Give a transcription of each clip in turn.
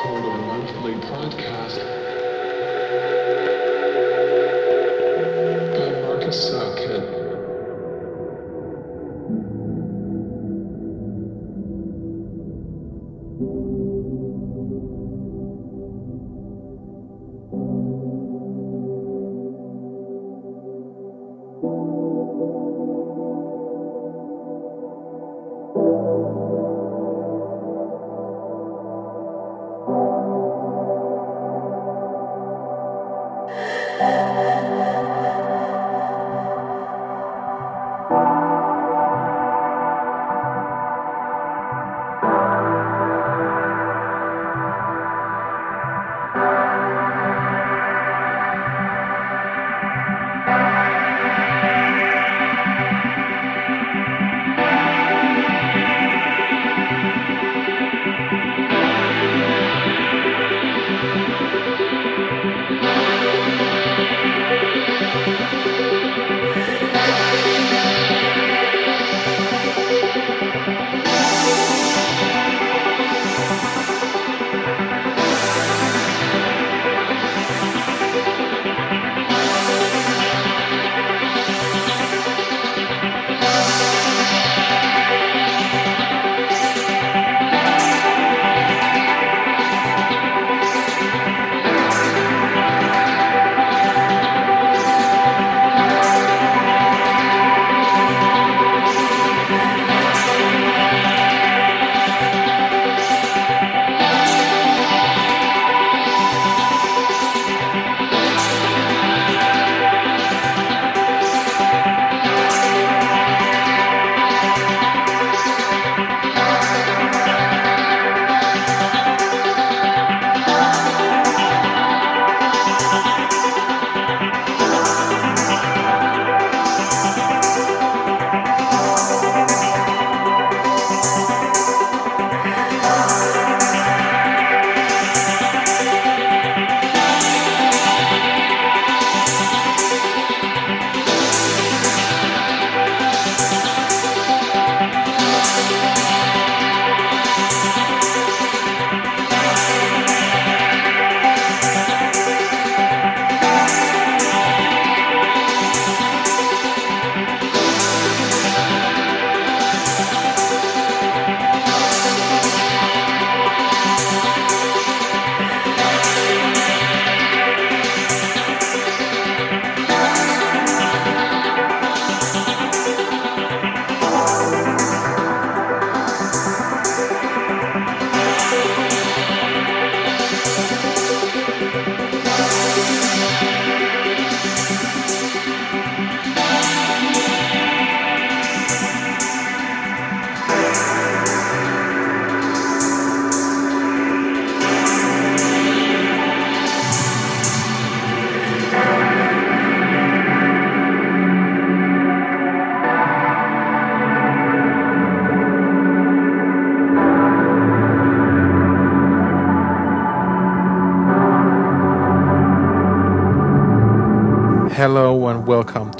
called a monthly podcast by Marcus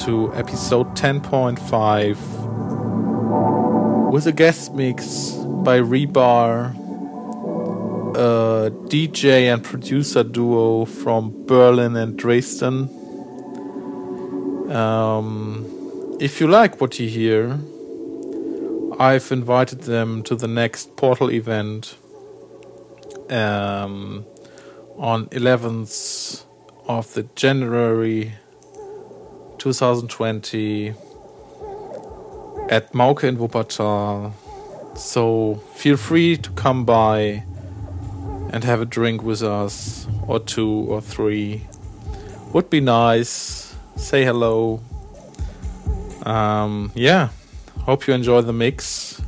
to episode 10.5 with a guest mix by Rebar, a DJ and producer duo from Berlin and Dresden. Um, if you like what you hear, I've invited them to the next Portal event um, on 11th of the January 2020 at Mauke in Wuppertal. So feel free to come by and have a drink with us, or two or three. Would be nice. Say hello. Um, yeah, hope you enjoy the mix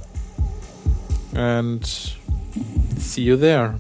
and see you there.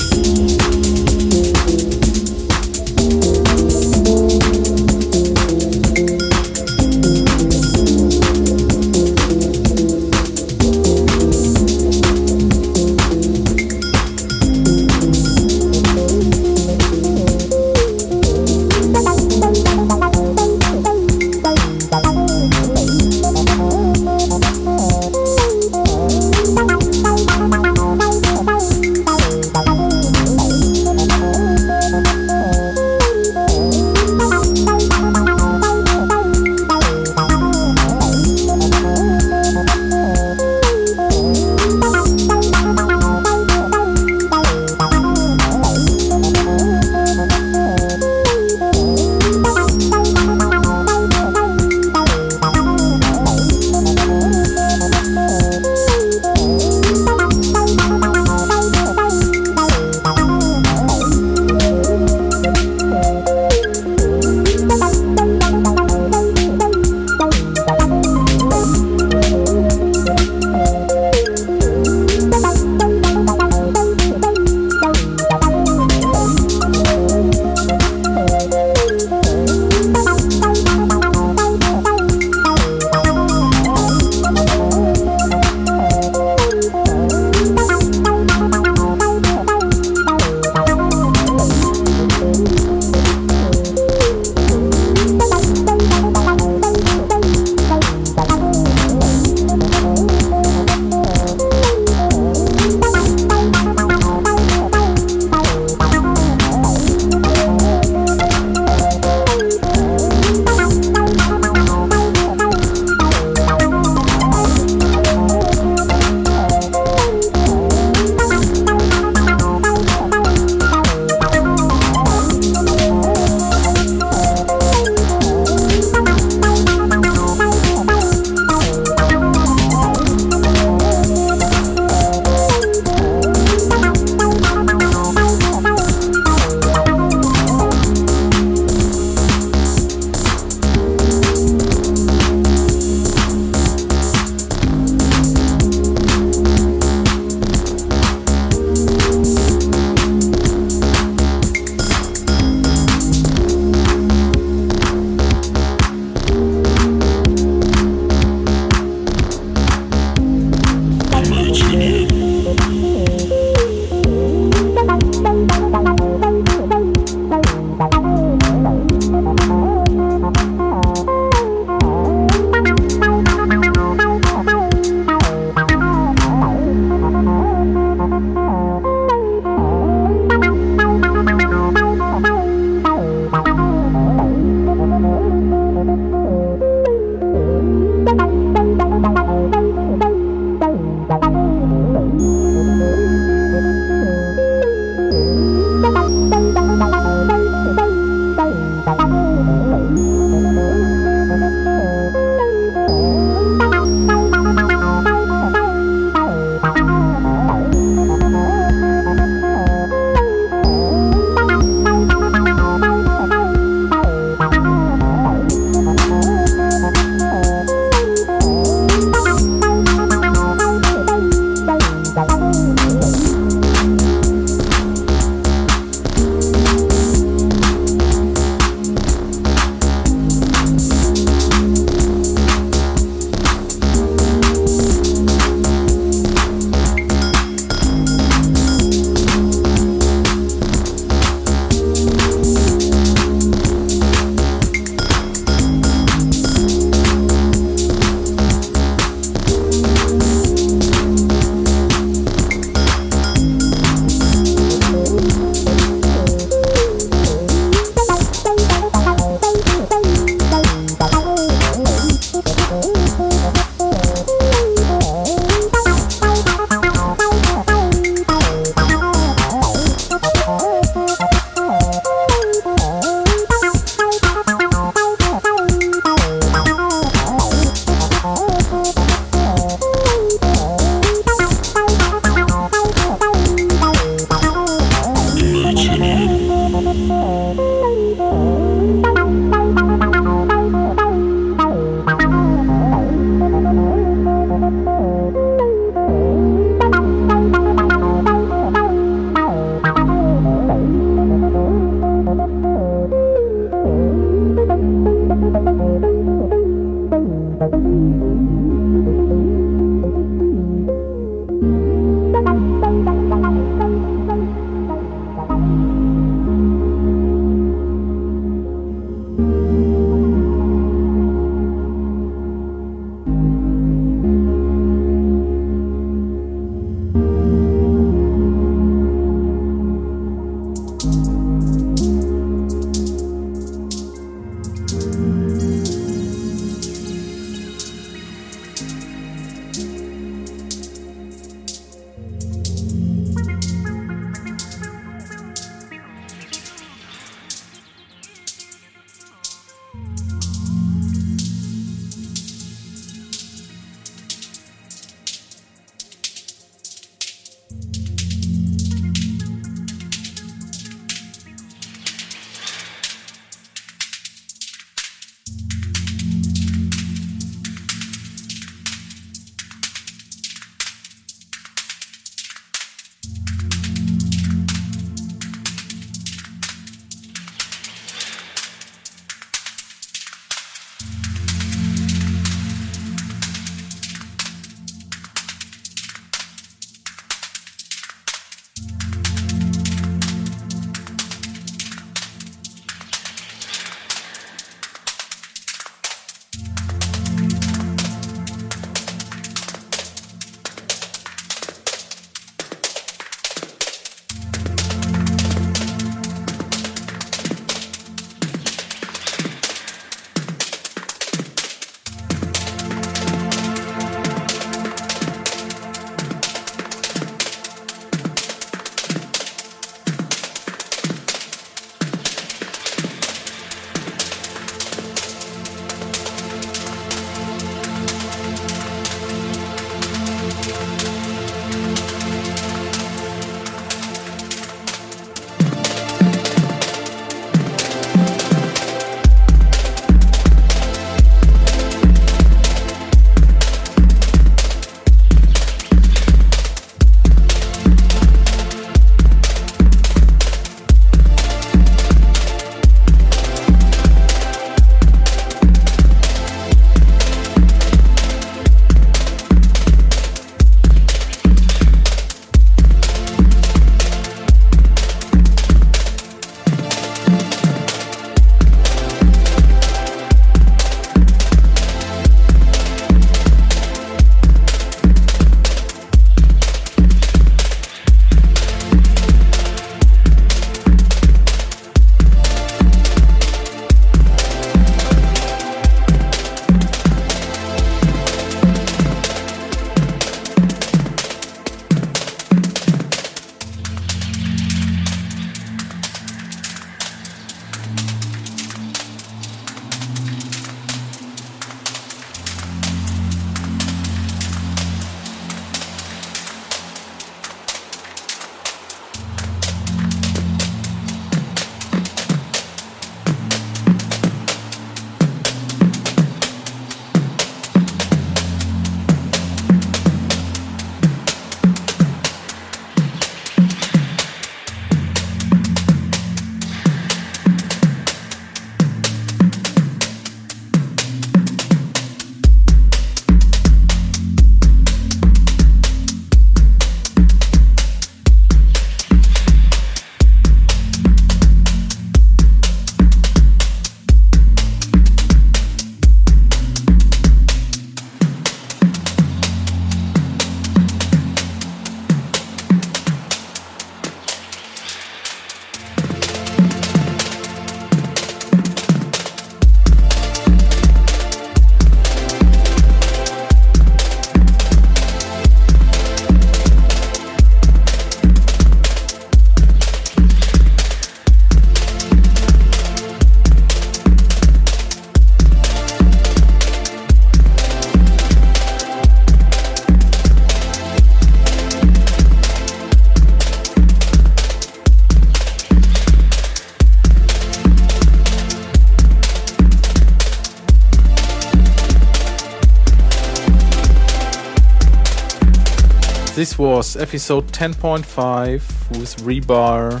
Was episode 10.5 with Rebar,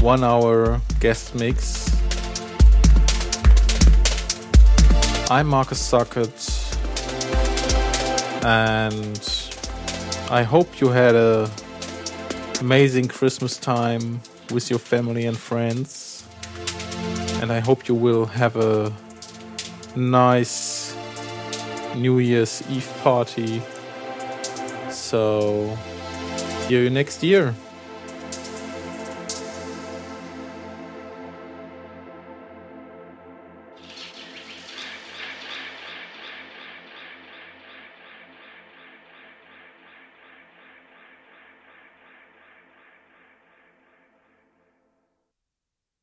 one hour guest mix. I'm Marcus Socket, and I hope you had a amazing Christmas time with your family and friends. And I hope you will have a nice New Year's Eve party. So, see you next year.